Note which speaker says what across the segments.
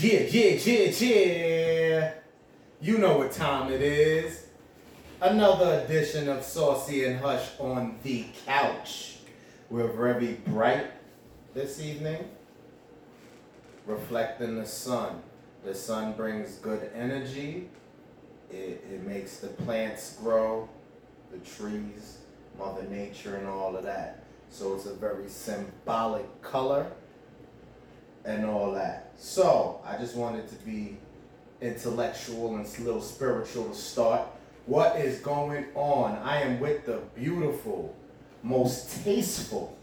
Speaker 1: Yeah, yeah, yeah, yeah. You know what time it is. Another edition of Saucy and Hush on the couch. We're very bright this evening, reflecting the sun. The sun brings good energy. It, it makes the plants grow, the trees, Mother Nature, and all of that. So it's a very symbolic color and all that. So I just wanted to be intellectual and a little spiritual to start. What is going on? I am with the beautiful, most tasteful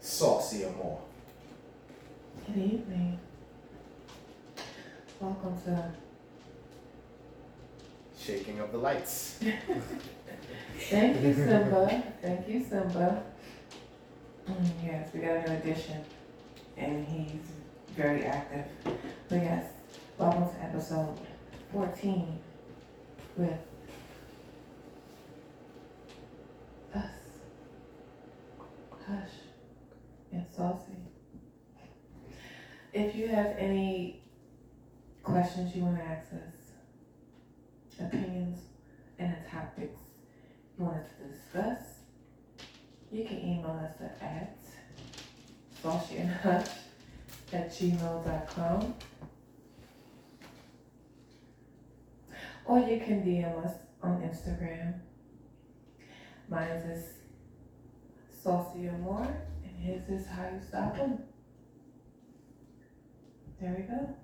Speaker 1: Saucy Amore.
Speaker 2: Good evening. Welcome to.
Speaker 1: Shaking of the lights.
Speaker 2: Thank you, Simba. Thank you, Simba. Mm, yes, we got a new addition, and he's very active. But yes, welcome to episode 14 with us, Hush, and Saucy. If you have any questions you want to ask us, opinions, and topics you want us to discuss, you can email us at saucyandhush at gmail.com or you can DM us on Instagram. Mine is Saucy Amore, and his is How You Stop Them. There we go.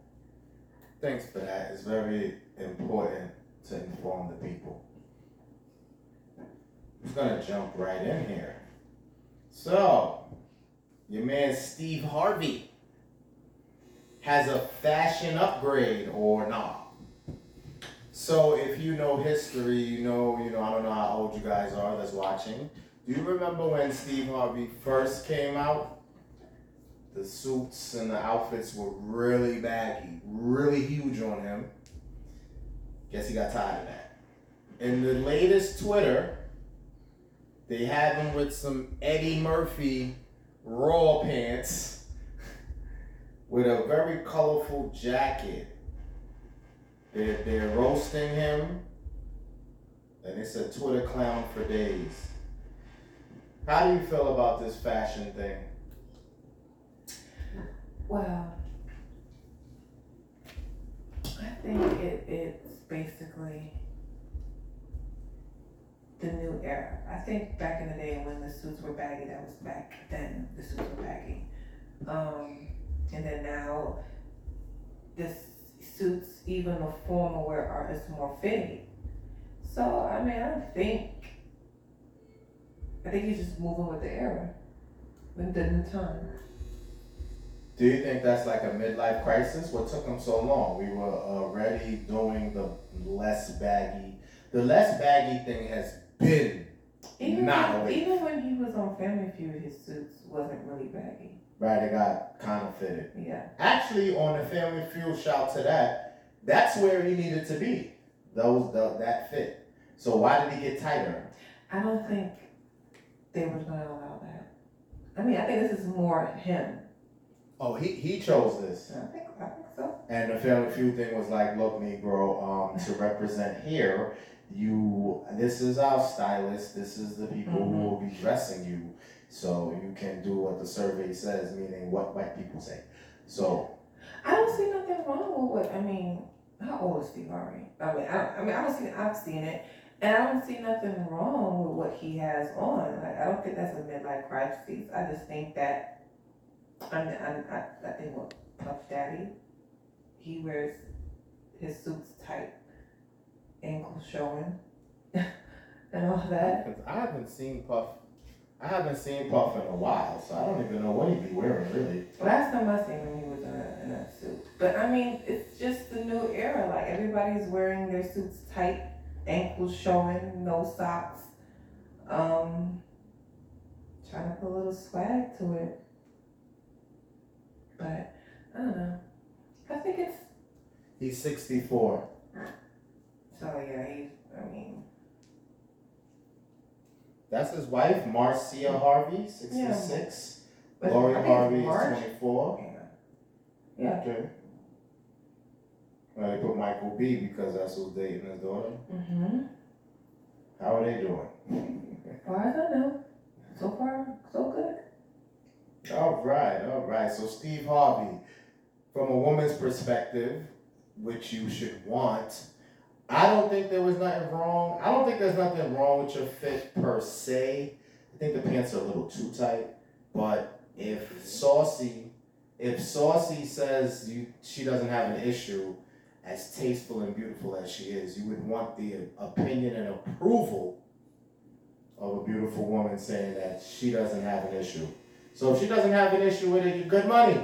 Speaker 1: Thanks for that. It's very important to inform the people. I'm just gonna jump right in here. So, your man Steve Harvey has a fashion upgrade or not. So, if you know history, you know, you know, I don't know how old you guys are that's watching. Do you remember when Steve Harvey first came out? The suits and the outfits were really baggy, really huge on him. Guess he got tired of that. In the latest Twitter, they have him with some Eddie Murphy raw pants with a very colorful jacket. They're, they're roasting him, and it's a Twitter clown for days. How do you feel about this fashion thing?
Speaker 2: Well, I think it, it's basically the new era. I think back in the day when the suits were baggy, that was back then, the suits were baggy. Um, and then now, this suits, even the formal wear are is more fitting. So, I mean, I think, I think he's just moving with the era, with the new time.
Speaker 1: Do you think that's like a midlife crisis? What took him so long? We were already doing the less baggy. The less baggy thing has been
Speaker 2: Even
Speaker 1: Not
Speaker 2: when, even when he was on Family Feud, his suits wasn't really baggy.
Speaker 1: right. It got kind of fitted.
Speaker 2: Yeah.
Speaker 1: Actually, on the Family Feud, shout to that. That's where he needed to be. Those the, that fit. So why did he get tighter?
Speaker 2: I don't think they were gonna allow that. I mean, I think this is more him.
Speaker 1: Oh, he he chose this.
Speaker 2: I think, I think so.
Speaker 1: And the Family Feud thing was like, look, Negro, um, to represent here, you, this is our stylist, this is the people who mm-hmm. will be dressing you, so you can do what the survey says, meaning what white people say. So,
Speaker 2: I don't see nothing wrong with what, I mean, how old is Steve Harvey? I mean, I, I mean, I don't see, I've seen it, and I don't see nothing wrong with what he has on. Like, I don't think that's a midlife crisis. I just think that, I, I, I, I think what Puff Daddy, he wears his suits tight, ankles showing, and all that.
Speaker 1: I haven't seen Puff, I haven't seen Puff in a while, so I don't even know what he'd be wearing, really.
Speaker 2: Last time I seen him, he was in a, in a suit. But I mean, it's just the new era. Like everybody's wearing their suits tight, ankles showing, no socks. Um, trying to put a little swag to it. But I don't know. I think it's
Speaker 1: He's 64.
Speaker 2: So yeah. He, I mean,
Speaker 1: That's his wife, Marcia Harvey, 66.
Speaker 2: but
Speaker 1: Lori
Speaker 2: I think
Speaker 1: Harvey is
Speaker 2: March.
Speaker 1: 24.
Speaker 2: Yeah. Yeah.
Speaker 1: Okay. Well, they put Michael B because that's who's dating his daughter.
Speaker 2: Mm-hmm.
Speaker 1: How are they doing?
Speaker 2: As far as I know, so far, so good.
Speaker 1: All right, all right. So Steve Harvey, from a woman's perspective, which you should want, I don't think there was nothing wrong. I don't think there's nothing wrong with your fit per se. I think the pants are a little too tight. But if Saucy, if Saucy says you she doesn't have an issue, as tasteful and beautiful as she is, you would want the opinion and approval of a beautiful woman saying that she doesn't have an issue. So if she doesn't have an issue with it, you're good money.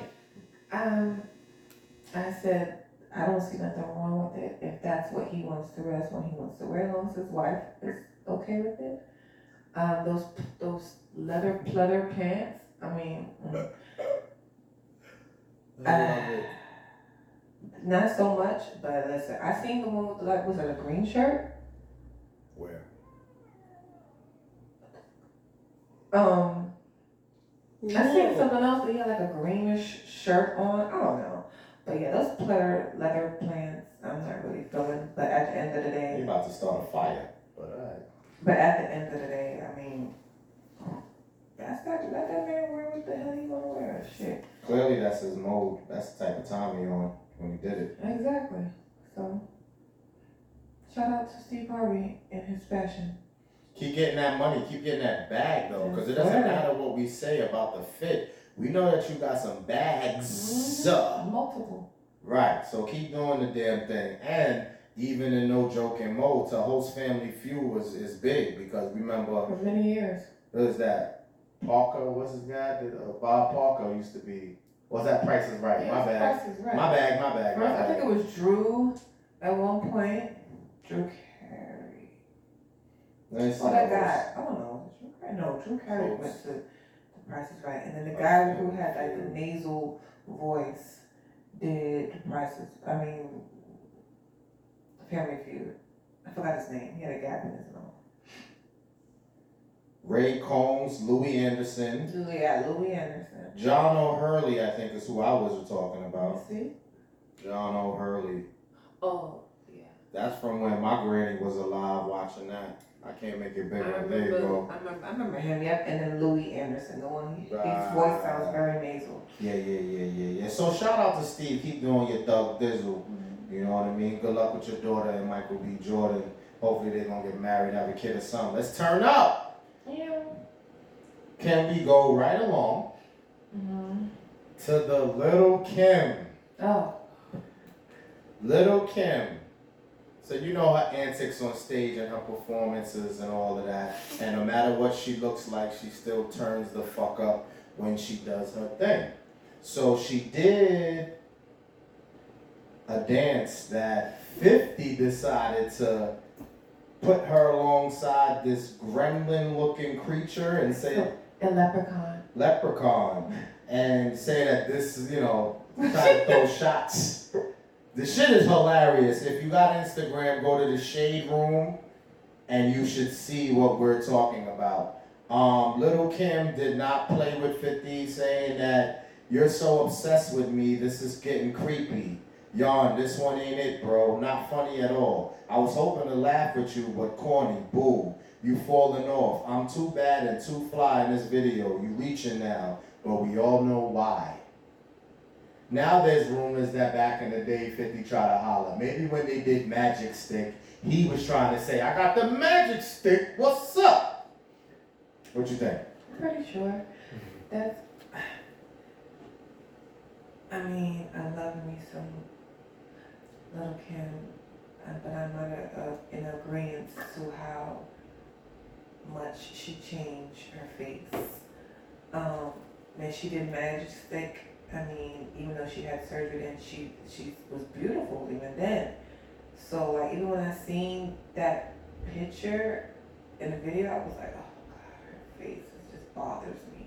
Speaker 2: Um, I said, I don't see nothing wrong with it. If that's what he wants to wear, that's what he wants to wear, as long as his wife is okay with it. Um, those, those leather pleather pants, I mean, mm, uh, not so much, but listen, I seen the one with like, was it a green shirt?
Speaker 1: Where?
Speaker 2: Um, I seen something else that he had like a greenish shirt on. I don't know. But yeah, those pleather leather pants, I'm not really feeling. But at the end of the day, You're
Speaker 1: about to start a fire. But alright.
Speaker 2: but at the end of the day, I mean, that's that. Let that man wear what the hell he wanna wear. Shit.
Speaker 1: Clearly that's his mode. That's the type of time he on when he did it.
Speaker 2: Exactly. So, shout out to Steve Harvey and his fashion.
Speaker 1: Keep getting that money, keep getting that bag though, because it doesn't matter what we say about the fit. We know that you got some bags. uh,
Speaker 2: Multiple.
Speaker 1: Right, so keep doing the damn thing. And even in no joking mode, to host Family Feud was is big because remember
Speaker 2: For many years.
Speaker 1: Who's that? Parker, what's his guy? Did, uh, Bob Parker used to be. Was that Price is Right? My
Speaker 2: Yeah,
Speaker 1: bad.
Speaker 2: Price is right.
Speaker 1: My bad. My bad. My
Speaker 2: First, I think it was Drew at one point. Drew Carey.
Speaker 1: Let me see
Speaker 2: Oh, that
Speaker 1: those.
Speaker 2: guy. I don't know. Drew Carey. No, Drew Carey went to Price is Right, and then the guy who had like the nasal voice did The Prices. I mean, Family Feud. I forgot his name. He had a gap in his mouth.
Speaker 1: Ray Combs, Louie Anderson,
Speaker 2: Yeah, Louie Anderson.
Speaker 1: John O'Hurley. I think is who I was talking about.
Speaker 2: see?
Speaker 1: John O'Hurley.
Speaker 2: Oh, yeah.
Speaker 1: That's from when my granny was alive watching that. I can't make it
Speaker 2: I
Speaker 1: bigger. There you
Speaker 2: remember,
Speaker 1: go.
Speaker 2: I remember, I remember him, yep, and then Louie Anderson, the one, his voice sounds very nasal.
Speaker 1: Yeah, yeah, yeah, yeah, yeah. So shout out to Steve. Keep doing your thug dizzle. You know what I mean? Good luck with your daughter and Michael B. Jordan. Hopefully they're gonna get married, have a kid or something. Let's turn up.
Speaker 2: Yeah.
Speaker 1: Can we go right along
Speaker 2: Mm-hmm.
Speaker 1: to the Lil Kim?
Speaker 2: Oh,
Speaker 1: Lil Kim. So you know her antics on stage and her performances and all of that. And no matter what she looks like, she still turns the fuck up when she does her thing. So she did a dance that 50 decided to put her alongside this gremlin looking creature and say
Speaker 2: a leprechaun.
Speaker 1: leprechaun and say that this is, you know, trying to throw shots. The shit is hilarious. If you got Instagram, go to the shade room and you should see what we're talking about. Um, Lil Kim did not play with 50, saying that you're so obsessed with me, this is getting creepy. Yarn, this one ain't it, bro. Not funny at all. I was hoping to laugh with you, but corny. Boo. You falling off. I'm too bad and too fly in this video. You reaching now, but we all know why. Now there's rumors that back in the day 50 tried to holler. Maybe when they did Magic Stick, he was trying to say, I got the magic stick, what's up? What you think?
Speaker 2: Pretty sure. That's. I mean, I love me some Lil Kim, uh, but I'm not uh, uh, in agreement to how much she changed her face. Um, when she did Magic Stick, I mean, even though she had surgery, then she she was beautiful even then. So like even when I seen that picture in the video, I was like, oh god, her face just bothers me.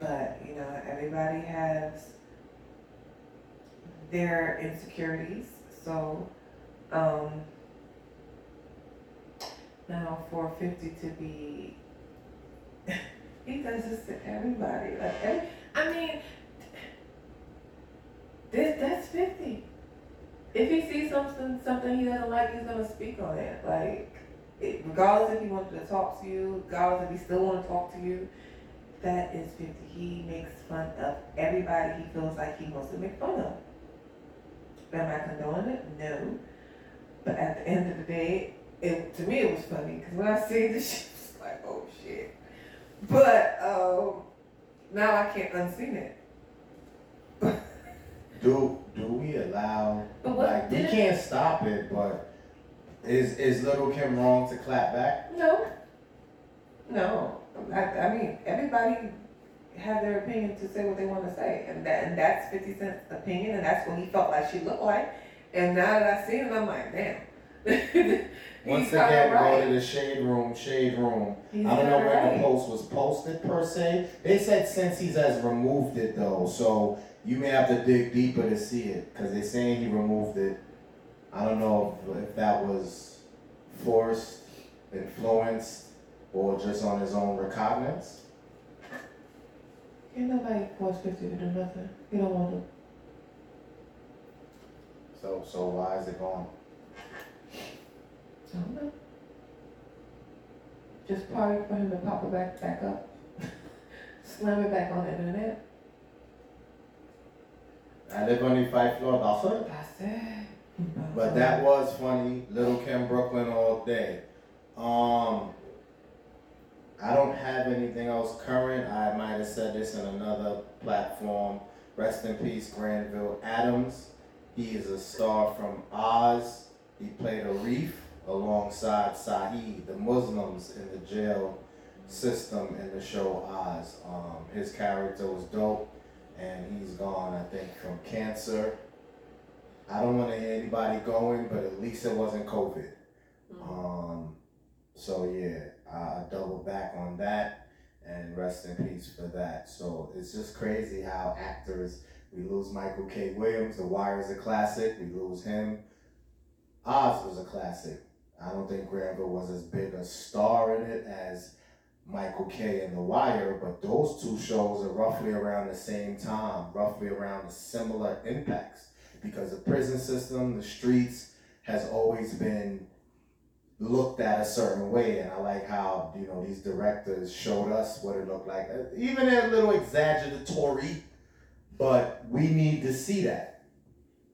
Speaker 2: But you know, everybody has their insecurities. So um, now for fifty to be, he does this to everybody. Like I mean, this that's fifty. if he sees something something he doesn't like, he's gonna speak on it. Like, it, regardless if he wanted to talk to you, regardless if he still want to talk to you, that is fifty. He makes fun of everybody he feels like he wants to make fun of. Am I condoning it? No. But at the end of the day, it to me it was funny because when I see this shit, I was like, oh shit. But um, now I can't unseen it.
Speaker 1: Do do we allow
Speaker 2: But what
Speaker 1: like we can't stop it, but is is Lil Kim wrong to clap back?
Speaker 2: No. No. I, I mean, everybody have their opinion to say what they want to say, and that and that's Fifty Cent's opinion, and that's what he felt like she looked like. And now that I see it, I'm like, damn.
Speaker 1: Once
Speaker 2: He's
Speaker 1: again,
Speaker 2: kinda
Speaker 1: go to the shade room, shade room.
Speaker 2: He's
Speaker 1: I don't know
Speaker 2: kinda right.
Speaker 1: the post was posted per se. They said since he's has removed it though, so you may have to dig deeper to see it, cause they're saying he removed it. I don't know if, if that was forced, influenced, or just on his own recognizance.
Speaker 2: Ain't nobody force Fifty to do nothing. You don't want to.
Speaker 1: So so why is it gone?
Speaker 2: I don't know. Just probably for him to pop it back back up, slam it back on the internet.
Speaker 1: I live on the five floor also.
Speaker 2: That's it.
Speaker 1: But that was funny, Lil Kim Brooklyn all day. Um, I don't have anything else current. I might have said this in another platform. Rest in peace, Granville Adams. He is a star from Oz. He played Arif alongside Saeed, the Muslims in the jail system in the show Oz. Um, his character was dope, and he's gone, I think, from cancer. I don't want to hear anybody going, but at least it wasn't COVID. Um, so yeah, I, I double back on that and rest in peace for that. So it's just crazy how actors we lose Michael K. Williams, The Wire is a classic. We lose him. Oz was a classic. I don't think Granville was as big a star in it as Michael K. and The Wire, but those two shows are roughly around the same time, roughly around the similar impacts because the prison system, the streets, has always been looked at a certain way. And I like how, you know, these directors showed us what it looked like. Even a little exaggeratory, but we need to see that.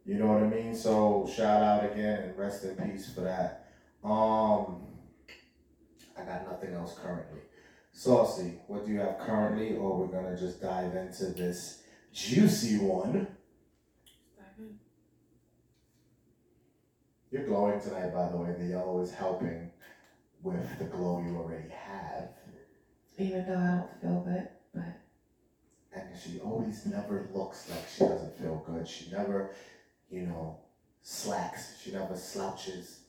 Speaker 1: You know what I mean? So shout out again and rest in peace for that. Um I got nothing else currently. Saucy, what do you have currently, or we're gonna just dive into this juicy one? You're glowing tonight, by the way. The yellow is helping with the glow you already have.
Speaker 2: Even though I don't feel good, but
Speaker 1: And she always never looks like she doesn't feel good. She never, you know, slacks. She never slouches.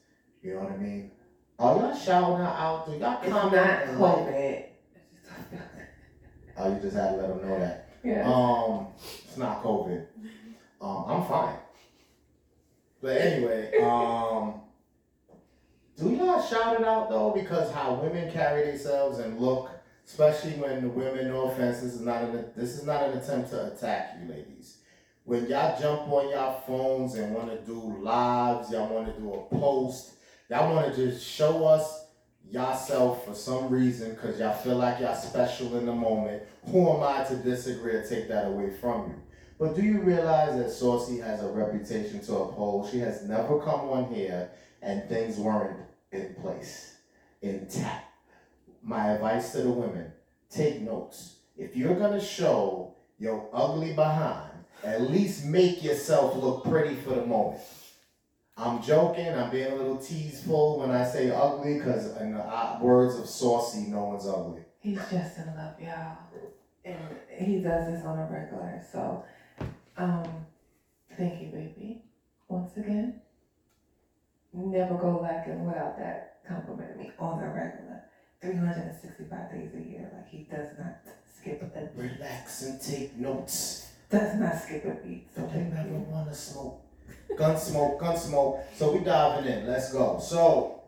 Speaker 1: You know what I mean? Are y'all shouting her out? Do y'all
Speaker 2: it's
Speaker 1: comment?
Speaker 2: not
Speaker 1: and like-
Speaker 2: COVID. It's just don't feel good.
Speaker 1: Oh, you just had to let them know that.
Speaker 2: Yeah.
Speaker 1: Um, it's not COVID. Um, I'm fine. But anyway, um, do y'all shout it out though? Because how women carry themselves and look, especially when the women, no offense, this is not an this is not an attempt to attack you, ladies. When y'all jump on y'all phones and want to do lives, y'all want to do a post, y'all want to just show us yourself for some reason because y'all feel like y'all special in the moment. Who am I to disagree or take that away from you? But do you realize that Saucy has a reputation to uphold? She has never come on here and things weren't in place, intact. My advice to the women take notes. If you're gonna show your ugly behind, at least make yourself look pretty for the moment. I'm joking, I'm being a little teaseful when I say ugly, because in the words of Saucy, no one's ugly.
Speaker 2: He's just in love, y'all. And he does this on a regular. So, um, thank you, baby. Once again, never go lacking without that complimenting me on the regular. 365 days a year. Like, he does not skip a beat.
Speaker 1: Relax and take notes.
Speaker 2: Does not skip a beat. So,
Speaker 1: they never want to smoke. Gun smoke, gun smoke. So we diving in. Let's go. So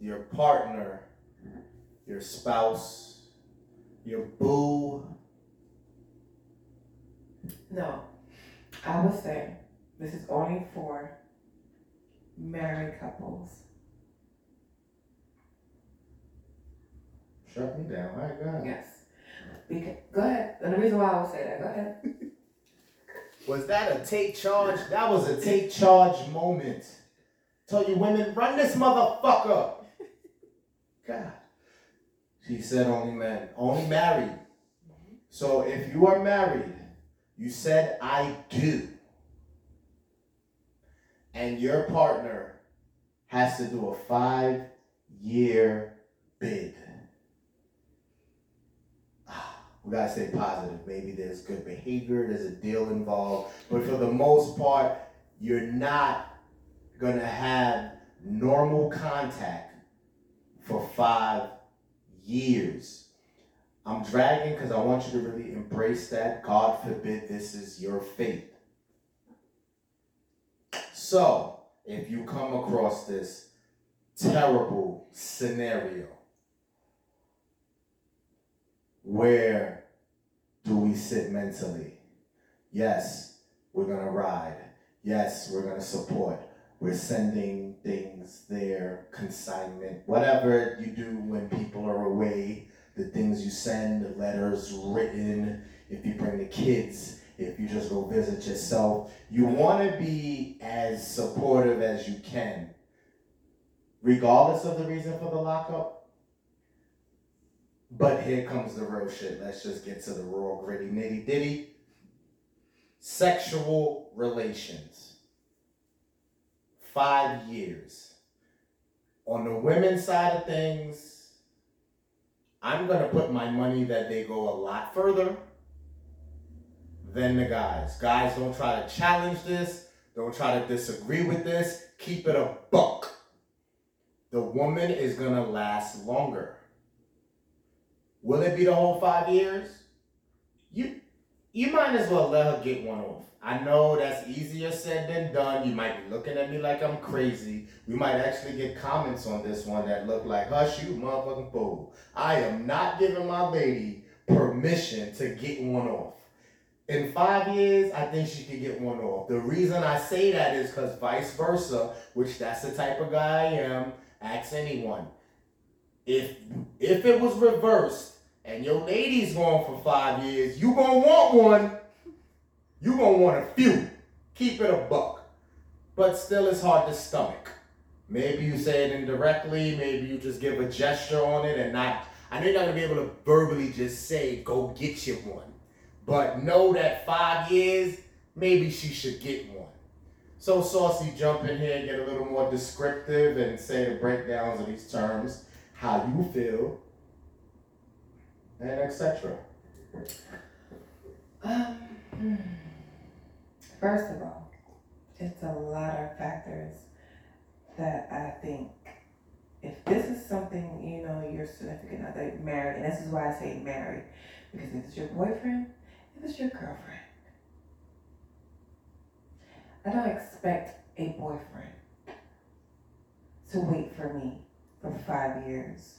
Speaker 1: your partner, your spouse, your boo.
Speaker 2: No. I would say this is only for married couples.
Speaker 1: Shut me down. All right, go ahead.
Speaker 2: Yes. Because, go ahead. And the reason why I would say that, go ahead.
Speaker 1: Was that a take charge? That was a take charge moment. Tell you women, run this motherfucker. God. She said only men, only married. So if you are married, you said I do. And your partner has to do a five year bid. We gotta stay positive. Maybe there's good behavior, there's a deal involved, but for the most part, you're not gonna have normal contact for five years. I'm dragging because I want you to really embrace that. God forbid this is your fate. So, if you come across this terrible scenario, where do we sit mentally? Yes, we're gonna ride. Yes, we're gonna support. We're sending things there, consignment, whatever you do when people are away, the things you send, the letters written, if you bring the kids, if you just go visit yourself. You wanna be as supportive as you can, regardless of the reason for the lockup. But here comes the real shit. Let's just get to the raw, gritty, nitty ditty. Sexual relations five years. On the women's side of things, I'm going to put my money that they go a lot further than the guys. Guys, don't try to challenge this. Don't try to disagree with this. Keep it a buck. The woman is going to last longer. Will it be the whole five years? You you might as well let her get one off. I know that's easier said than done. You might be looking at me like I'm crazy. We might actually get comments on this one that look like, hush you motherfucking fool. I am not giving my lady permission to get one off. In five years, I think she could get one off. The reason I say that is because vice versa, which that's the type of guy I am, ask anyone. If if it was reversed, and your lady's gone for five years, you gonna want one. You gonna want a few. Keep it a buck. But still it's hard to stomach. Maybe you say it indirectly, maybe you just give a gesture on it and not I know you're not gonna be able to verbally just say, go get you one. But know that five years, maybe she should get one. So Saucy, jump in here, and get a little more descriptive and say the breakdowns of these terms, how you feel, and etc.
Speaker 2: Um, hmm. first of all, it's a lot of factors that I think if this is something, you know, your significant other married, and this is why I say married, because if it's your boyfriend, if it's your girlfriend, I don't expect a boyfriend to wait for me for five years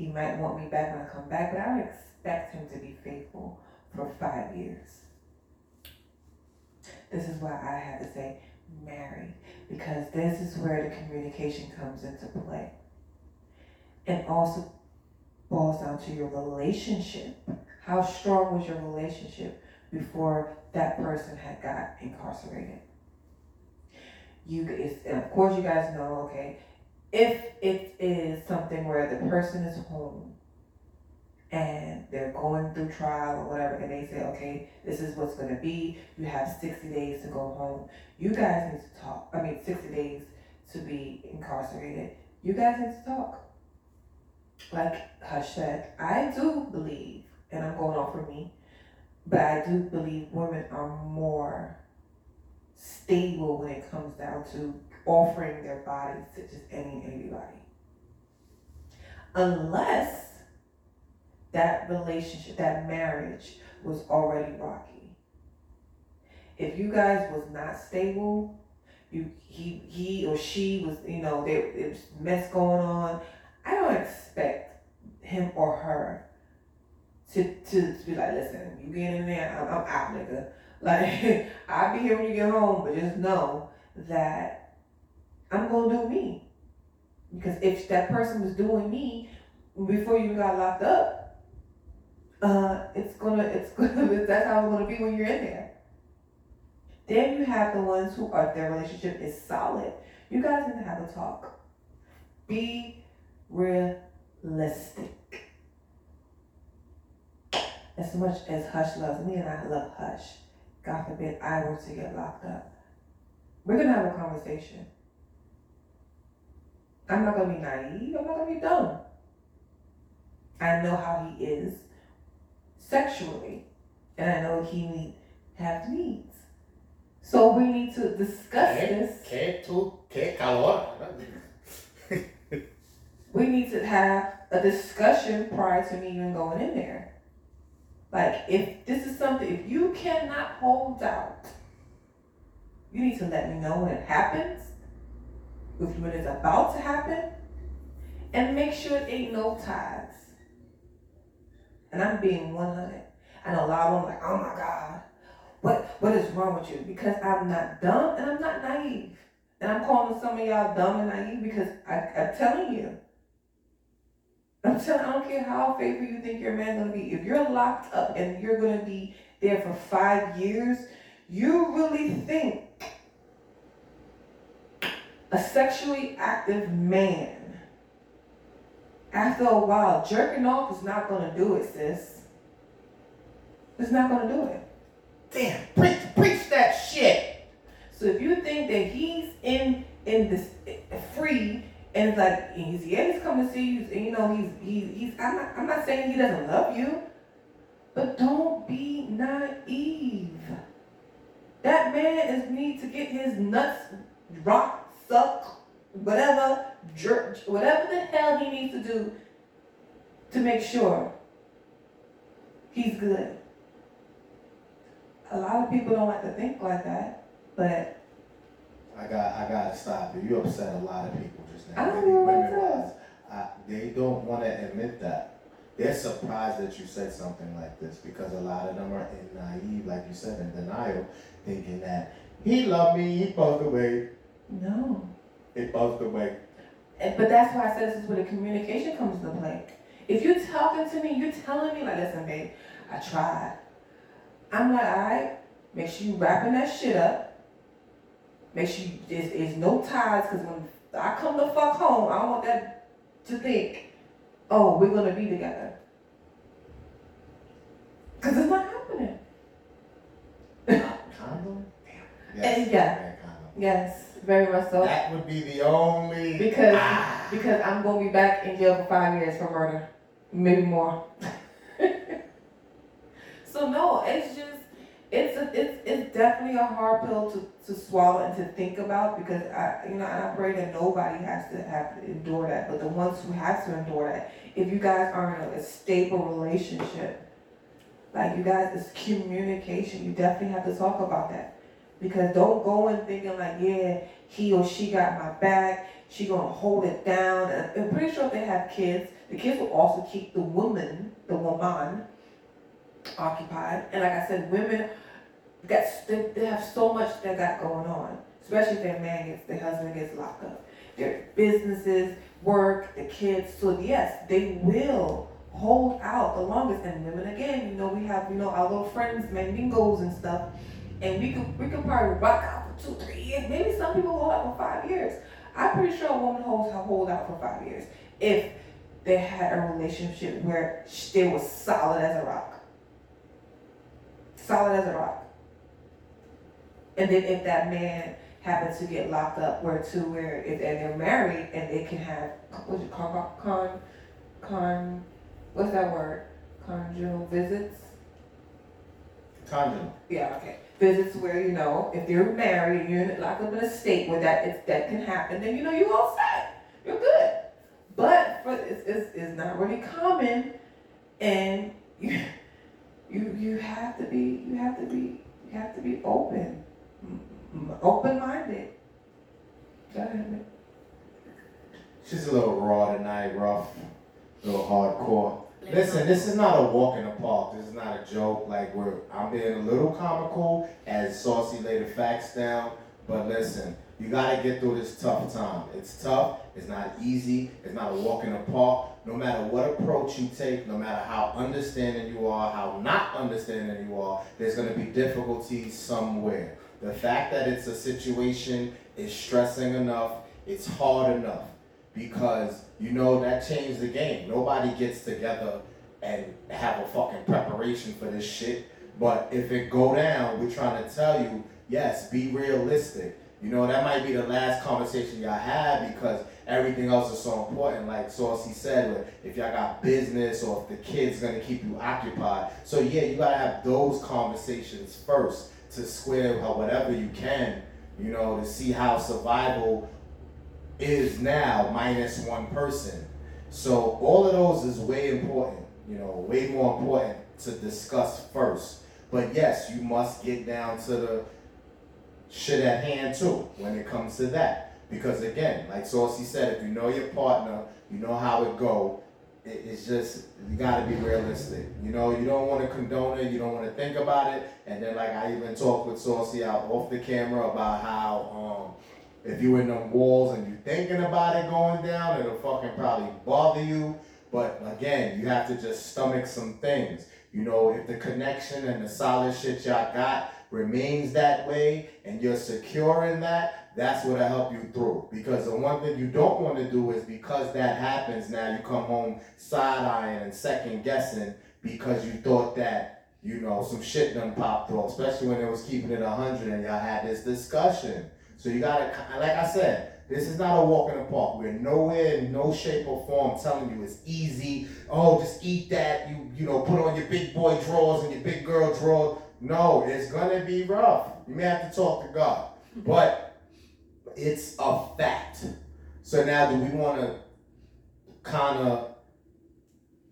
Speaker 2: he might want me back when I come back, but I don't expect him to be faithful for five years. This is why I have to say marry, because this is where the communication comes into play. And also boils down to your relationship. How strong was your relationship before that person had got incarcerated? You, and of course, you guys know, okay, if it is something where the person is home and they're going through trial or whatever, and they say, okay, this is what's going to be, you have 60 days to go home. You guys need to talk. I mean, 60 days to be incarcerated. You guys need to talk. Like Hush said, I do believe, and I'm going off for me, but I do believe women are more stable when it comes down to offering their bodies to just any anybody. Unless that relationship, that marriage was already rocky. If you guys was not stable, you he he or she was, you know, there, there was mess going on. I don't expect him or her to, to, to be like, listen, you get in there, I'm, I'm out, nigga. Like I'll be here when you get home, but just know that I'm gonna do me. Because if that person was doing me before you got locked up, uh, it's gonna, it's gonna, that's how it's gonna be when you're in there. Then you have the ones who are their relationship is solid. You guys need to have a talk. Be realistic. As much as Hush loves me and I love Hush, God forbid I were to get locked up. We're gonna have a conversation. I'm not gonna be naive, I'm not gonna be dumb. I know how he is sexually, and I know he need, have needs. So we need to discuss
Speaker 1: ¿Qué?
Speaker 2: this.
Speaker 1: ¿Qué tú? ¿Qué calor?
Speaker 2: We need to have a discussion prior to me even going in there. Like, if this is something, if you cannot hold out, you need to let me know when it happens, if when it's about to happen, and make sure it ain't no ties. And I'm being 100. And a lot of them like, oh my God, what what is wrong with you? Because I'm not dumb and I'm not naive. And I'm calling some of y'all dumb and naive because I, I'm telling you. I'm telling I don't care how faithful you think your man's gonna be. If you're locked up and you're gonna be there for five years, you really think a sexually active man after a while jerking off is not gonna do it, sis. It's not gonna do it.
Speaker 1: Damn, preach, preach that shit.
Speaker 2: So if you think that he's in in this eh, free and it's like he's yeah he's coming to see you and you know he's he, he's I'm not I'm not saying he doesn't love you, but don't be naive. That man is need to get his nuts rock suck whatever jerk whatever the hell he needs to do to make sure he's good. A lot of people don't like to think like that, but
Speaker 1: I got, I gotta stop you. You upset a lot of people just now.
Speaker 2: I don't know
Speaker 1: women wise. I, they don't want to admit that. They're surprised that you said something like this because a lot of them are in naive, like you said, in denial, thinking that he loved me, he buzzed away,
Speaker 2: no.
Speaker 1: It buzzed away.
Speaker 2: And- But that's why I said this is where the communication comes into play. If you're talking to me, you're telling me like, listen, babe, I tried. I'm like, all right, make sure you wrapping that shit up. Make sure you, there's, there's no ties, because when I come the fuck home, I don't want that to think, oh, we're gonna be together. Because it's not happening.
Speaker 1: Condom? Damn. Yes,
Speaker 2: And yeah. Yes, very much so.
Speaker 1: That would be the only.
Speaker 2: Because
Speaker 1: Ah.
Speaker 2: because I'm gonna be back in jail for five years for murder, maybe more. so no, it's just it's a, it's it's definitely a hard pill to, to swallow and to think about because I you know and I pray that nobody has to have to endure that, but the ones who have to endure that, if you guys are in a, a stable relationship, like you guys, it's communication. You definitely have to talk about that because don't go in thinking like yeah he or she got my back she gonna hold it down. And I'm pretty sure if they have kids, the kids will also keep the woman, the woman, occupied. And like I said, women got they, have so much they got going on, especially if their man gets their husband gets locked up. Their businesses, work, the kids. So yes, they will hold out the longest. And women again, you know, we have you know our little friends, mandingos and stuff, and we could we could probably rock out for two, three years. Maybe some people hold out for five years. I'm pretty sure a woman holds her hold out for five years if they had a relationship where they were solid as a rock. Solid as a rock. And then if that man happens to get locked up, where to where if and they're married and they can have what's it called con con what's that word conjugal visits
Speaker 1: Condom.
Speaker 2: yeah, okay. Visits where, you know, if you're married and you're locked up in a state where that it's, that can happen, then you know you're all set. You're good. But for it's, it's, it's not really common and you you you have to be you have to be you have to be open. Mm-hmm. Open minded.
Speaker 1: She's a little raw tonight, rough, a little hardcore. Listen, this is not a walk in the park. This is not a joke. Like we're, I'm being a little comical as Saucy laid the facts down. But listen, you gotta get through this tough time. It's tough. It's not easy. It's not a walk in the park. No matter what approach you take, no matter how understanding you are, how not understanding you are, there's gonna be difficulties somewhere. The fact that it's a situation is stressing enough. It's hard enough because you know that changed the game. Nobody gets together and have a fucking preparation for this shit. But if it go down, we're trying to tell you, yes, be realistic. You know, that might be the last conversation y'all have because everything else is so important. Like Saucy said, if y'all got business or if the kid's gonna keep you occupied. So yeah, you gotta have those conversations first to square whatever you can, you know, to see how survival is now minus one person. So all of those is way important, you know, way more important to discuss first. But yes, you must get down to the shit at hand too when it comes to that. Because again, like Saucy said, if you know your partner, you know how it go. It, it's just you gotta be realistic. You know, you don't want to condone it. You don't want to think about it. And then, like I even talked with Saucy out off the camera about how um, if you in them walls and you thinking about it going down, it'll fucking probably bother you. But again, you have to just stomach some things. You know, if the connection and the solid shit y'all got remains that way and you're secure in that, that's what'll help you through. Because the one thing you don't want to do is because that happens, now you come home side eyeing and second guessing because you thought that, you know, some shit done popped off, especially when it was keeping it 100 and y'all had this discussion. So you gotta, like I said, this is not a walk in the park. We're nowhere in no shape or form telling you it's easy. Oh, just eat that. You you know, put on your big boy drawers and your big girl drawers. No, it's gonna be rough. You may have to talk to God, but it's a fact. So now, do we want to kind of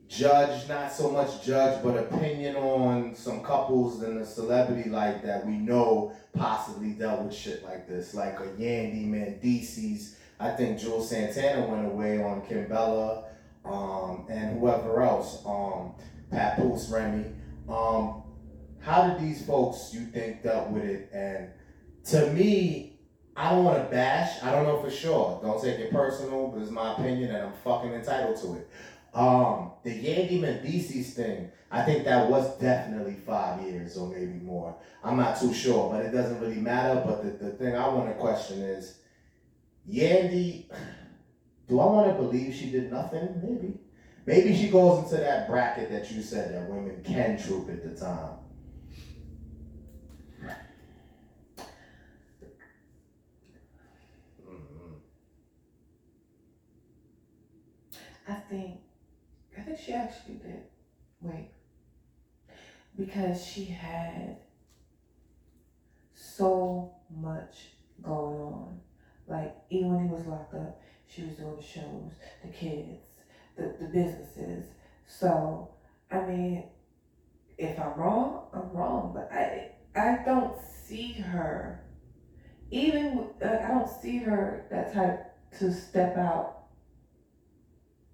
Speaker 1: judge, not so much judge, but opinion on some couples and a celebrity like that we know possibly dealt with shit like this, like a Yandy Mendeecees. I think Juelz Santana went away on Kimbella, um, and whoever else, um, Papoose Remy. Um, how did these folks you think dealt with it? And to me, I don't want to bash. I don't know for sure. Don't take it personal. This is my opinion, and I'm fucking entitled to it. Um, the Yandy Mendeecees thing, I think that was definitely five years or maybe more. I'm not too sure, but it doesn't really matter. But the, the thing I want to question is, Yandy, do I want to believe she did nothing? Maybe. Maybe she goes into that bracket that you said that women can troop at the time. Mm-hmm.
Speaker 2: I think, I think she actually did. Wait. Because she had so much going on. Like, even when he was locked up, she was doing the shows, the kids, the, the businesses. So, I mean, if I'm wrong, I'm wrong. But I I don't see her, even I don't see her that type to step out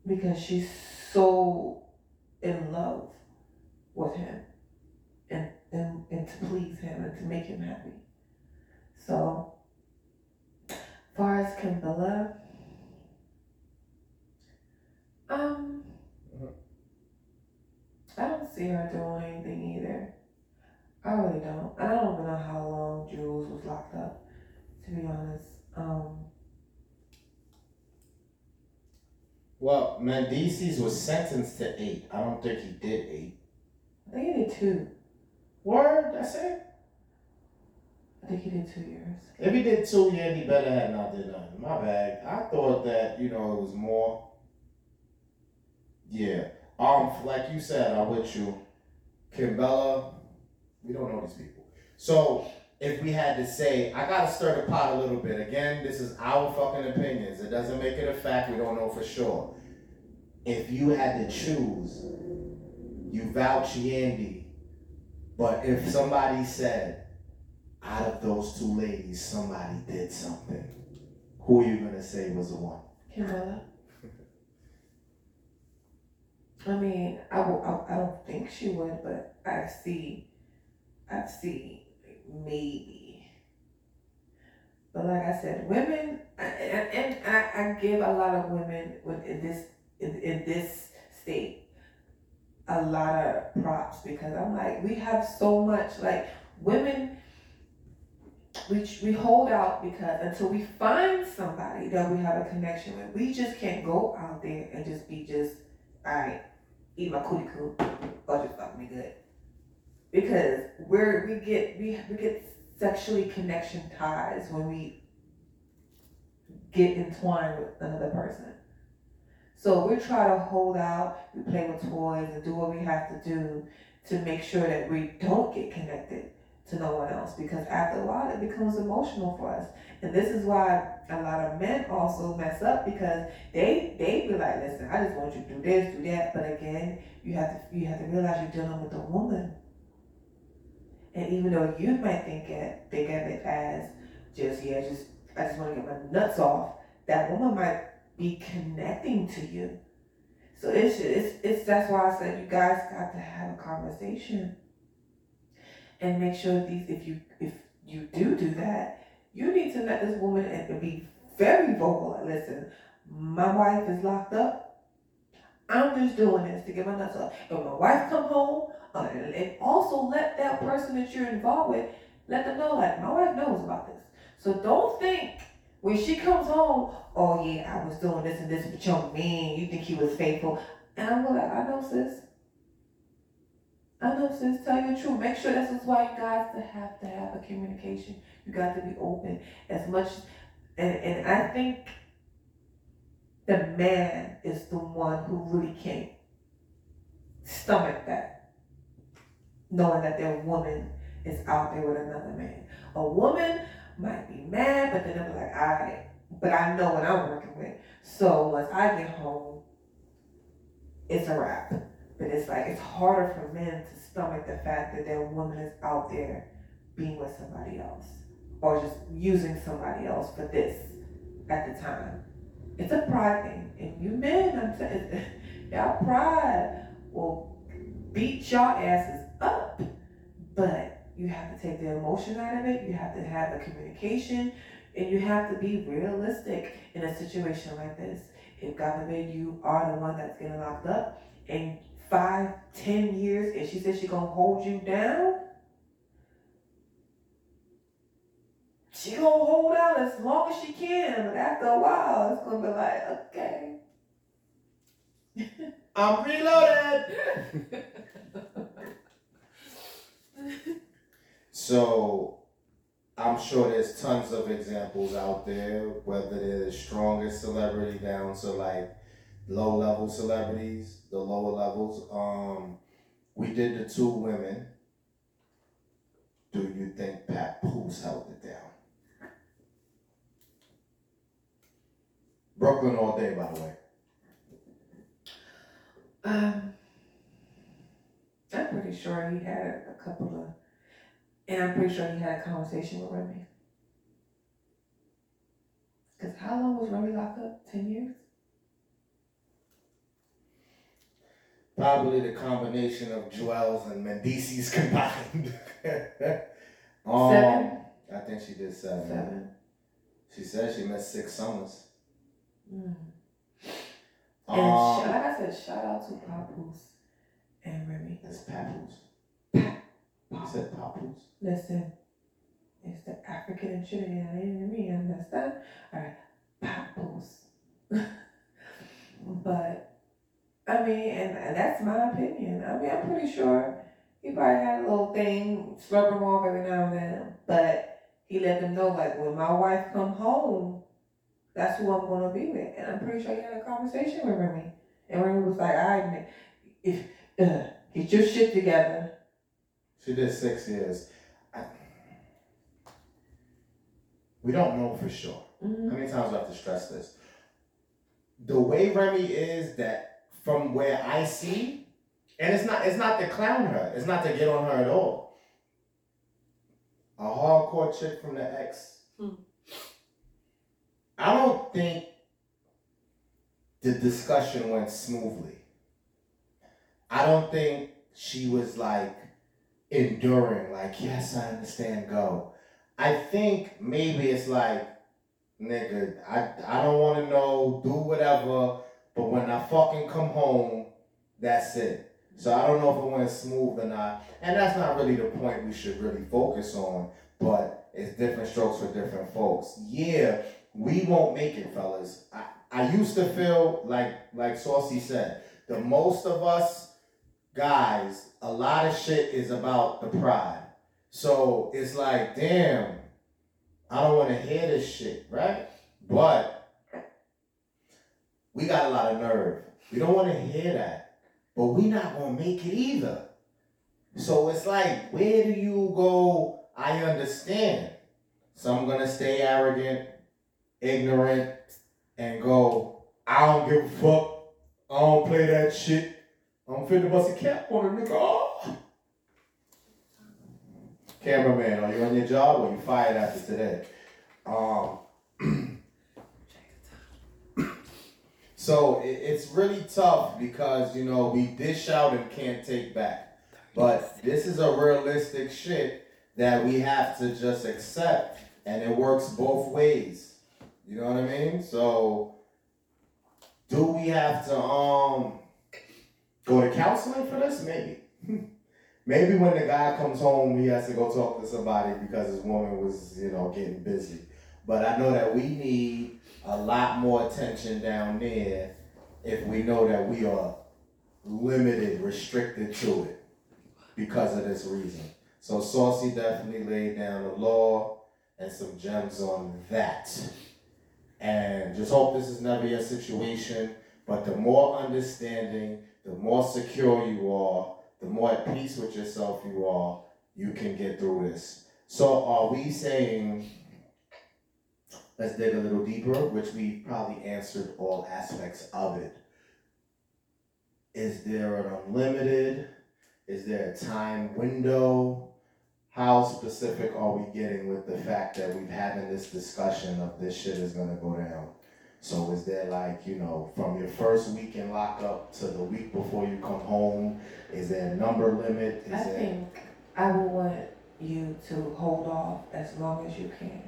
Speaker 2: because she's so in love with him and, and, and to please him and to make him happy. So, far as Kimbella, um, I don't see her doing anything either. I really don't. I don't even know how long Juelz was locked up, to be honest. Um,
Speaker 1: Well, Mendeecees was sentenced to eight. I don't think he did eight.
Speaker 2: I think he did two.
Speaker 1: Word, that's it.
Speaker 2: I think he did two years.
Speaker 1: If he did two, yeah, he better had not did nothing. My bad. I thought that you know it was more. Yeah. Um, like you said, I'm with you. Kimbella, we don't know these people. So if we had to say, I gotta stir the pot a little bit. Again, this is our fucking opinions. It doesn't make it a fact. We don't know for sure. If you had to choose, you vouch Yandy, but if somebody said, out of those two ladies, somebody did something, who are you gonna say was the one?
Speaker 2: Kimbella. I mean, I don't think she would, but I see. I see maybe. But like I said, women, and, and I, I give a lot of women in this in, in this state a lot of props because I'm like, we have so much like women. We, we hold out because until we find somebody that we have a connection with, we just can't go out there and just be just, all right, eat my cootie coo, or just fuck me good. Because we're, we get, we, we get sexually connection ties when we get entwined with another person. So we try to hold out, we play with toys and do what we have to do to make sure that we don't get connected to no one else because after a while it becomes emotional for us. And this is why a lot of men also mess up because they they be like, listen, I just want you to do this, do that. But again, you have to you have to realize you're dealing with a woman. And even though you might think it think of it as just yeah, just I just want to get my nuts off, that woman might be connecting to you. So it's it's it's that's why I said you guys got to have a conversation and make sure these if you if you do do that, you need to let this woman and be very vocal. Listen, my wife is locked up. I'm just doing this to get my nuts off. If my wife come home, uh, and also let that person that you're involved with let them know like my wife knows about this. So don't think when she comes home, oh yeah, I was doing this and this with your man. You think he was faithful? And I'm like, I know, sis. I know, sis. Tell you the truth. Make sure that's why you guys have to have a communication. You got to be open as much. And and I think the man is the one who really can't stomach that, knowing that their woman is out there with another man. A woman might be mad, but then I'm like, all right, but I know what I'm working with. So once I get home, it's a wrap. But it's like it's harder for men to stomach the fact that their woman is out there being with somebody else or just using somebody else for this at the time. It's a pride thing. And you men, I'm saying, y'all pride will beat y'all asses up. But you have to take the emotion out of it. You have to have a communication, and you have to be realistic in a situation like this. If God forbid you are the one that's getting locked up, and five, ten years, and she says she's gonna hold you down, she gonna hold out as long as she can. But after a while, it's gonna be like, okay.
Speaker 1: I'm reloaded. So I'm sure there's tons of examples out there, whether they're the strongest celebrity down to like low level celebrities, the lower levels. Um, we did the two women. Do you think Pat Papoose held it down? Brooklyn all day, by the way.
Speaker 2: Um, I'm pretty sure he had a couple of and I'm pretty sure he had a conversation with Remy. Because how long was Remy locked up? 10 years?
Speaker 1: Probably the combination of Juelz and Mendeecees combined. um, seven? I think she did seven. Seven. She said she missed six summers. Mm.
Speaker 2: And um, like I said, shout out to Papoose and Remy.
Speaker 1: That's Papoose. You said Papoose?
Speaker 2: Listen, it's the African and Trinidad in me, understand? Alright, Papoose. but, I mean, and, and that's my opinion. I mean, I'm pretty sure he probably had a little thing, slurp him off every now and then, but he let them know, like, when my wife come home, that's who I'm gonna be with. And I'm pretty sure he had a conversation with Remy. And Remy was like, all right, if, uh, get your shit together
Speaker 1: she did six years. I, we don't know for sure. Mm-hmm. How many times do I have to stress this? The way Remy is that from where I see, and it's not it's not to clown her, it's not to get on her at all. A hardcore chick from the ex. Hmm. I don't think the discussion went smoothly. I don't think she was like enduring, like, yes, I understand, go. I think maybe it's like, nigga, I, I don't want to know, do whatever, but when I fucking come home, that's it. So I don't know if it went smooth or not. And that's not really the point we should really focus on, but it's different strokes for different folks. Yeah, we won't make it, fellas. I, I used to feel like like Saucy said, the most of us guys, a lot of shit is about the pride. So it's like, damn, I don't want to hear this shit, right? But we got a lot of nerve. We don't want to hear that. But we not gonna make it either. So it's like, where do you go? I understand. Some gonna stay arrogant, ignorant, and go, I don't give a fuck. I don't play that shit. I'm finna bust a cap on a nigga. Oh. Cameraman, are you on your job or you fired after today? Um, so it, it's really tough because you know we dish out and can't take back. But this is a realistic shit that we have to just accept, and it works both ways. You know what I mean? So, do we have to um go to counseling for this? Maybe. Maybe when the guy comes home, he has to go talk to somebody because his woman was, you know, getting busy. But I know that we need a lot more attention down there if we know that we are limited, restricted to it because of this reason. So Saucy definitely laid down the law and some gems on that. And just hope this is never your situation. But the more understanding, the more secure you are, the more at peace with yourself you are, you can get through this. So are we saying let's dig a little deeper, which we probably answered all aspects of it. Is there an unlimited? Is there a time window? How specific are we getting with the fact that we've having this discussion of this shit is gonna go down? So is there like, you know, from your first week in lockup to the week before you come home, is there a number limit? Is
Speaker 2: I
Speaker 1: there
Speaker 2: think I would want you to hold off as long as you can.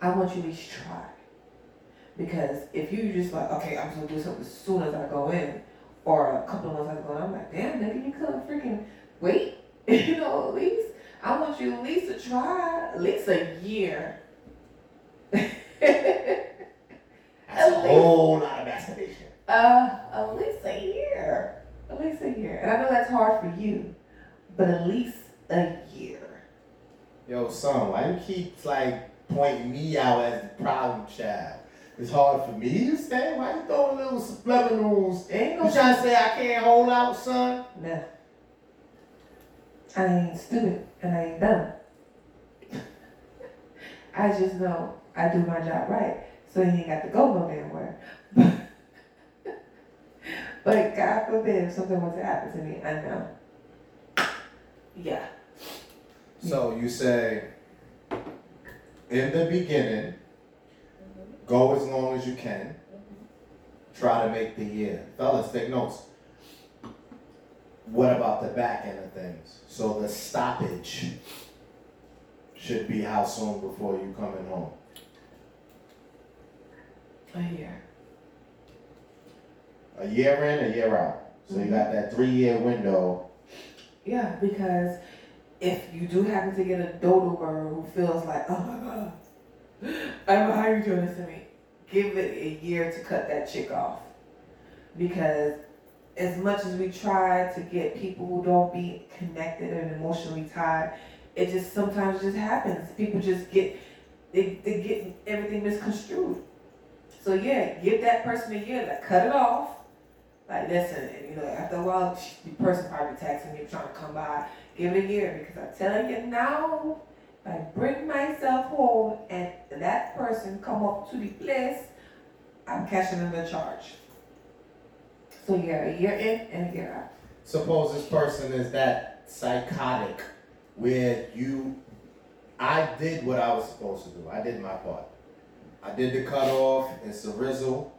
Speaker 2: I want you to least try. Because if you just like, okay, I'm gonna do something as soon as I go in, or a couple of months after going, I'm like, damn, nigga, you couldn't freaking wait, you know, at least. I want you at least to try, at least a year.
Speaker 1: That's a whole lot of masturbation.
Speaker 2: Uh, at least a year. At least a year. And I know that's hard for you, but at least a year.
Speaker 1: Yo, son, why you keep like pointing me out as the problem child? It's hard for me, you say? Why you throwing little subliminals?
Speaker 2: Ain't
Speaker 1: You
Speaker 2: no
Speaker 1: trying to say I can't hold out, son?
Speaker 2: No. I ain't stupid and I ain't dumb. I just know I do my job right, so he ain't got to go no damn where. but God forbid if something was to happen to me, I know. Yeah.
Speaker 1: So you say, in the beginning, go as long as you can. Try to make the year. Fellas, take notes. What about the back end of things? So the stoppage should be how soon before you coming home?
Speaker 2: A year.
Speaker 1: A year in, a year out. So you mm-hmm. got that three year window.
Speaker 2: Yeah, because if you do happen to get a dodo bird who feels like, oh my god, I don't know how you're doing this to me, give it a year to cut that chick off. Because as much as we try to get people who don't be connected and emotionally tied, it just sometimes just happens. People just get they, they get everything misconstrued. So yeah, give that person a year Like cut it off. Like listen, you know, after a while, the person probably texting you trying to come by. Give it a year because I'm telling you now, if I bring myself home and that person come up to the place, I'm catching them the charge. So yeah, a year in and a year out.
Speaker 1: Suppose this person is that psychotic where you, I did what I was supposed to do. I did my part. I did the cutoff. It's a rizzle.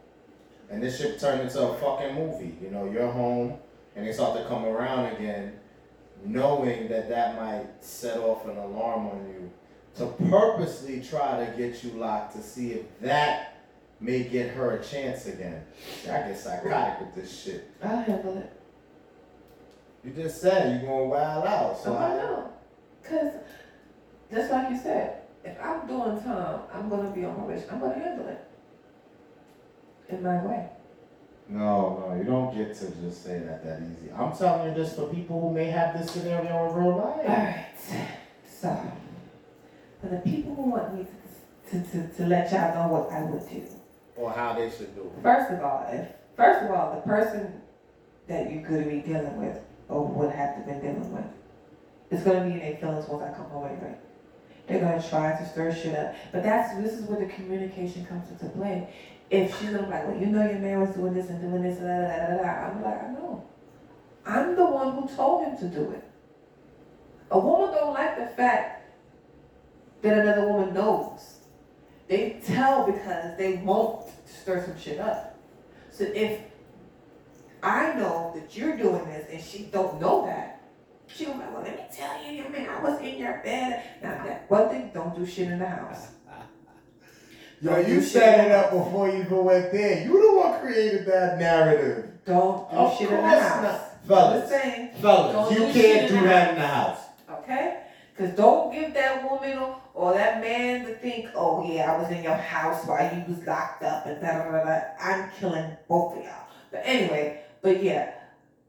Speaker 1: And this shit turned into a fucking movie. You know, you're home and they start to come around again, knowing that that might set off an alarm on you to purposely try to get you locked to see if that may get her a chance again. I get psychotic with this shit.
Speaker 2: I'll handle it.
Speaker 1: You just said you're gonna wild out, so
Speaker 2: I
Speaker 1: I,
Speaker 2: know. Cause just like you said, if I'm doing time, I'm gonna be on my wish. I'm gonna handle it. In my way.
Speaker 1: no, no, you don't get to just say that that easy. I'm telling you this for people who may have this scenario in real life.
Speaker 2: Alright. So for the people who want me to, to, to, to let y'all know what I would do.
Speaker 1: Or how they should do it.
Speaker 2: First of all, if first of all, the person that you could be dealing with or would have to been dealing with is gonna be in their feelings once I come home anyway. They're gonna try to stir shit up. But that's this is where the communication comes into play. If she's like, well, you know your man was doing this and doing this and da da da da, I'm like, I know. I'm the one who told him to do it. A woman don't like the fact that another woman knows. They tell because they won't stir some shit up. So if I know that you're doing this and she don't know that, she gonna like, well, let me tell you, your man, I was in your bed. Now that one thing, don't do shit in the house.
Speaker 1: Yo,
Speaker 2: Don't
Speaker 1: you set it up before you even went there. You the one created that narrative.
Speaker 2: Don't do
Speaker 1: Of
Speaker 2: shit in the house.
Speaker 1: not. Fellas,
Speaker 2: saying,
Speaker 1: fellas, you
Speaker 2: do
Speaker 1: can't do that in the house.
Speaker 2: okay? Cause don't give that woman or, or that man to think, oh yeah, I was in your house while you was locked up and da da da da. I'm killing both of y'all. But anyway, but yeah,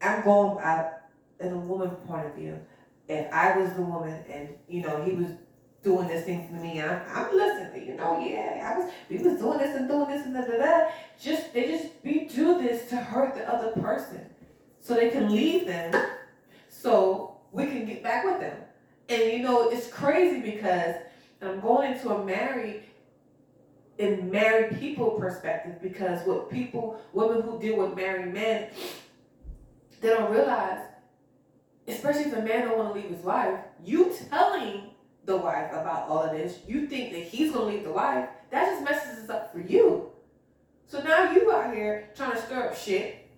Speaker 2: I'm going out in a woman point of view. If I was the woman and you know he was doing this thing to me, I'm, I'm listening. You know, yeah, I was we was doing this and doing this and da da da. Just they just we do this to hurt the other person, so they can leave them, so we can get back with them. And you know, it's crazy because I'm going into a married in married people perspective because what people women who deal with married men they don't realize especially if the man don't want to leave his wife you telling the wife about all of this you think that he's to leave the wife that just messes us up for you. So now you out here trying to stir up shit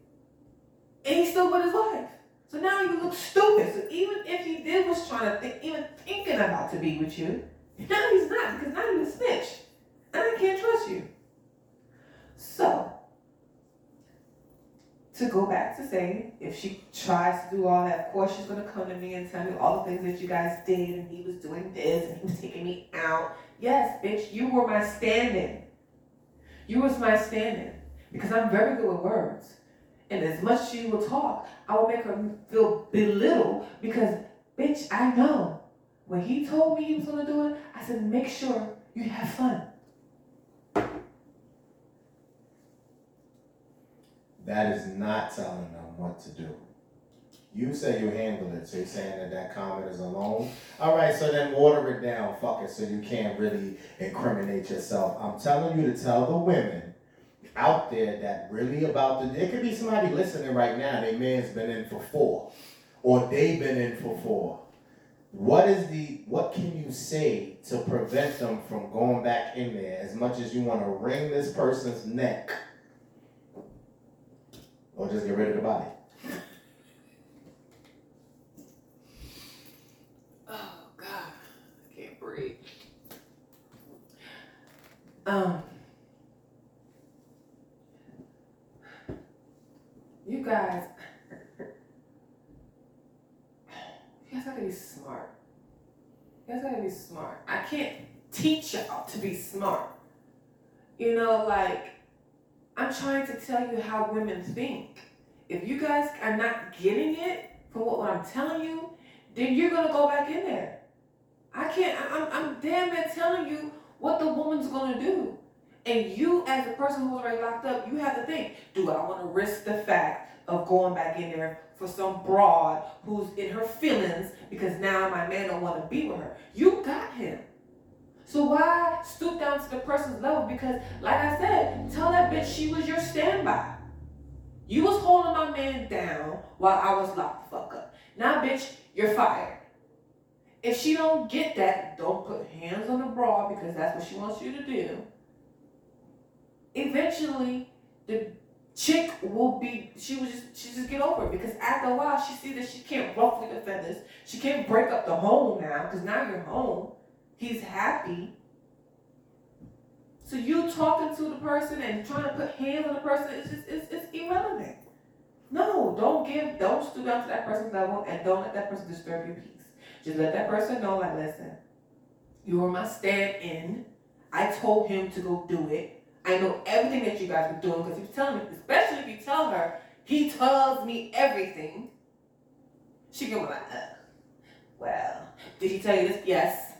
Speaker 2: and he's still with his wife. So now you look stupid. So even if he did was trying to think even thinking about to be with you now he's not because now you're a snitch. And I can't trust you. So, to go back to saying, if she tries to do all that, of course she's gonna come to me and tell me all the things that you guys did, and he was doing this, and he was taking me out. Yes, bitch, you were my stand-in. You was my stand-in because I'm very good with words. And as much as she will talk, I will make her feel belittled because, bitch, I know. When he told me he was gonna do it, I said, make sure you have fun.
Speaker 1: That is not telling them what to do. You say you handled it, so you're saying that that comment is alone. All right, so then water it down, fuck it, so you can't really incriminate yourself. I'm telling you to tell the women out there that really about the. There could be somebody listening right now. Their man's been in for four, or they've been in for four. What is the? What can you say to prevent them from going back in there? As much as you want to wring this person's neck, or just get rid of the body.
Speaker 2: Oh God, I can't breathe. Um, you guys, you guys gotta be smart. You guys gotta be smart. I can't teach y'all to be smart. You know, like I'm trying to tell you how women think. If you guys are not getting it from what, I'm telling you, then you're gonna go back in there. I can't. I- I'm, I'm damn near telling you what the woman's gonna do, and you, as the person who's already locked up, you have to think: Do I want to risk the fact of going back in there for some broad who's in her feelings because now my man don't want to be with her? You got him. So why stoop down to the person's level? Because, like I said, tell that bitch she was your standby. You was holding my man down while I was locked the fuck up. Now, bitch, you're fired. If she don't get that, don't put hands on the bra because that's what she wants you to do. Eventually, the chick will be she will just she just get over it because after a while she see that she can't ruffle the feathers. She can't break up the home now because now you're home. He's happy. So you talking to the person and trying to put hands on the person it's just it's, it's irrelevant. No, don't give don't stoop down to that person's level and don't let that person disturb your peace. Just let that person know like listen, you are my stand in. I told him to go do it. I know everything that you guys were doing because he was telling me, especially if you tell her, he tells me everything. She can be like, uh, well, did he tell you this? Yes.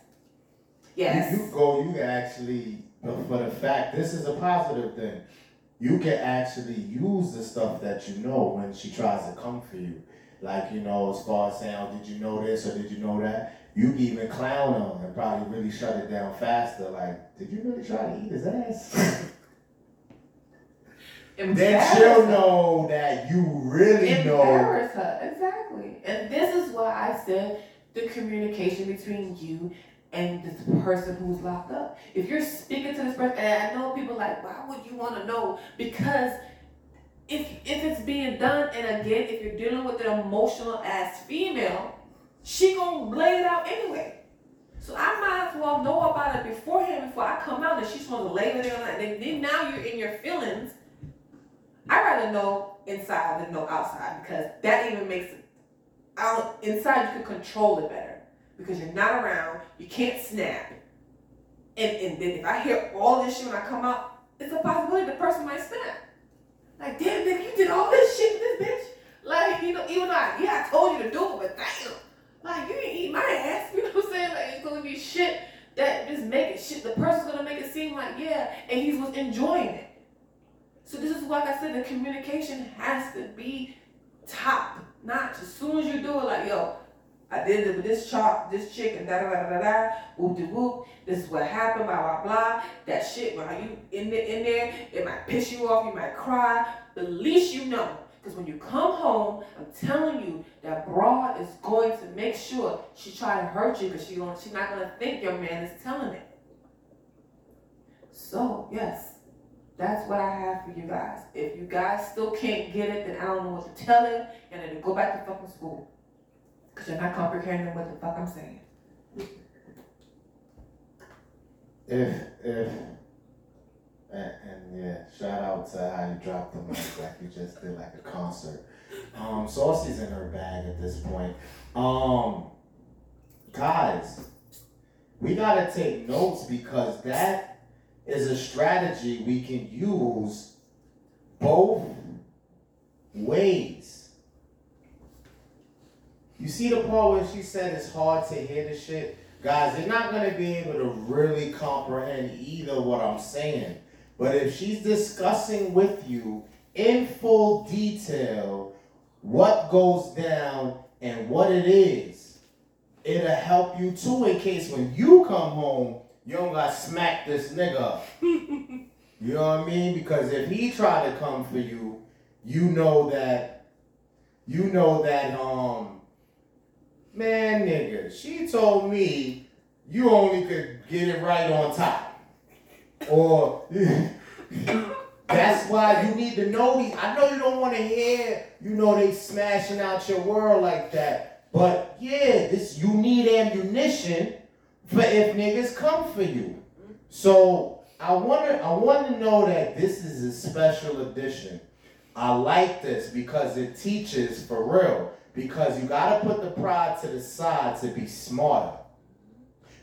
Speaker 2: Yes.
Speaker 1: You, you go, you actually, for the fact, this is a positive thing. You can actually use the stuff that you know when she tries to come for you. Like, you know, as far as saying, oh, did you know this or did you know that? You can even clown him and probably really shut it down faster. Like, did you really try to eat his ass? then she'll know that you really
Speaker 2: Embarrass
Speaker 1: know.
Speaker 2: Embarrass her, exactly. And this is why I said the communication between you and this person who's locked up. If you're speaking to this person, and I know people like, why would you want to know? Because if if it's being done, and again, if you're dealing with an emotional ass female, she gonna lay it out anyway. So I might as well know about it beforehand before I come out and she's gonna lay it out. And then now you're in your feelings I rather know inside than know outside because that even makes it out inside you can control it better because you're not around, you can't snap. And, and then if I hear all this shit when I come out, it's a possibility the person might snap. Like, damn nigga, you did all this shit to this bitch. Like, you know, even though I, yeah, I told you to do it, but damn. Like, you didn't eat my ass. You know what I'm saying? Like, it's gonna be shit that just make it shit. The person's gonna make it seem like, yeah, and he was enjoying it. So this is like I said, the communication has to be top notch. As soon as you do it, like yo, I did it with this chart, this chick, and da da da da da, whoop de whoop. This is what happened, blah blah blah. That shit, while you in there, in there, it might piss you off, you might cry. But at least you know. Because when you come home, I'm telling you that broad is going to make sure she try to hurt you because she won't she's not going to think your man is telling it. So, yes, that's what I have for you guys. If you guys still can't get it, then I don't know what to tell you, and then go back to fucking school. Because you're not comprehending what the fuck I'm saying.
Speaker 1: If, if, and, and, yeah, shout out to how you dropped the mic like you just did like a concert. Um, Saucy's in her bag at this point. Um, guys, we gotta take notes because that is a strategy we can use both ways. You see the part where she said it's hard to hear the shit? Guys, they're not going to be able to really comprehend either what I'm saying. But if she's discussing with you in full detail what goes down and what it is, it'll help you too in case when you come home, you don't got to smack this nigga. you know what I mean? Because if he try to come for you, you know that, you know that, um, man, nigga, she told me you only could get it right on top. Or that's why you need to know these. I know you don't want to hear, you know, they smashing out your world like that. But yeah, this you need ammunition for if niggas come for you. So I want to I want to know that this is a special edition. I like this because it teaches for real. Because you gotta put the pride to the side to be smarter.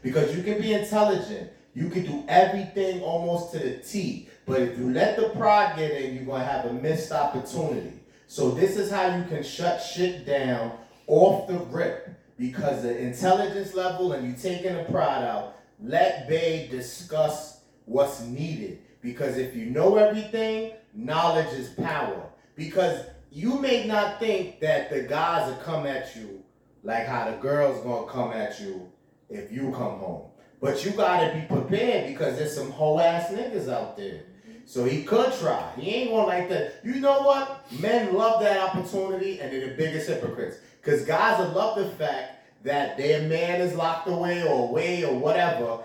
Speaker 1: Because you can be intelligent, you can do everything almost to the T. But if you let the pride get in, you're gonna have a missed opportunity. So this is how you can shut shit down off the rip because the intelligence level and you taking the pride out, let Bay discuss what's needed. Because if you know everything, knowledge is power. Because you may not think that the guys will come at you like how the girls gonna come at you if you come home. But you gotta be prepared because there's some hoe ass niggas out there. So he could try. He ain't gonna like that. You know what? Men love that opportunity and they're the biggest hypocrites. Because guys will love the fact that their man is locked away or away or whatever,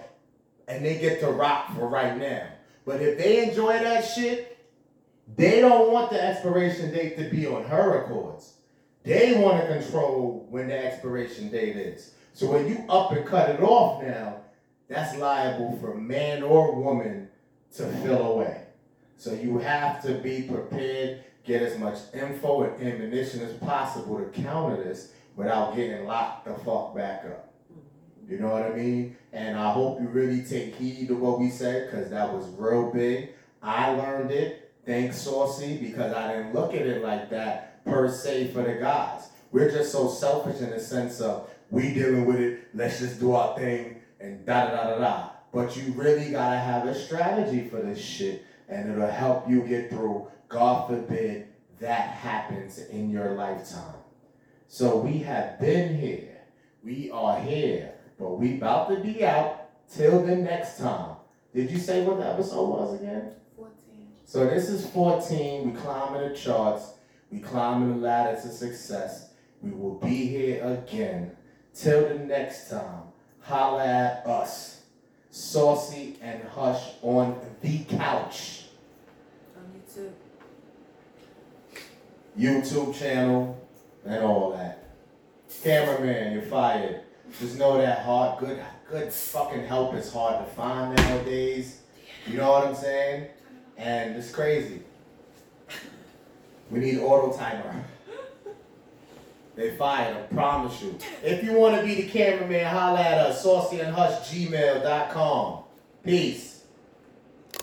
Speaker 1: and they get to rock for right now. But if they enjoy that shit, They don't want the expiration date to be on her records. They want to control when the expiration date is. So when you up and cut it off now, that's liable for man or woman to fill away. So you have to be prepared, get as much info and ammunition as possible to counter this without getting locked the fuck back up. You know what I mean? And I hope you really take heed to what we said because that was real big. I learned it. Thanks, Saucy, because I didn't look at it like that per se for the guys. We're just so selfish in the sense of we dealing with it, let's just do our thing and da da da da da. But you really gotta have a strategy for this shit and it'll help you get through. God forbid that happens in your lifetime. So we have been here. We are here. But we about to be out till the next time. Did you say what the episode was again?
Speaker 2: 14.
Speaker 1: So this is 14. We climbing the charts. We climbing the ladder to success. We will be here again. Till the next time. Holla at us. Saucy and Hush on the couch.
Speaker 2: On YouTube.
Speaker 1: YouTube channel and all that. Cameraman, you're fired. Just know that hard, good, good fucking help is hard to find nowadays. You know what I'm saying? And it's crazy. We need auto timer. They fired, I promise you. If you want to be the cameraman, holla at us, saucyandhushgmail.com. Peace.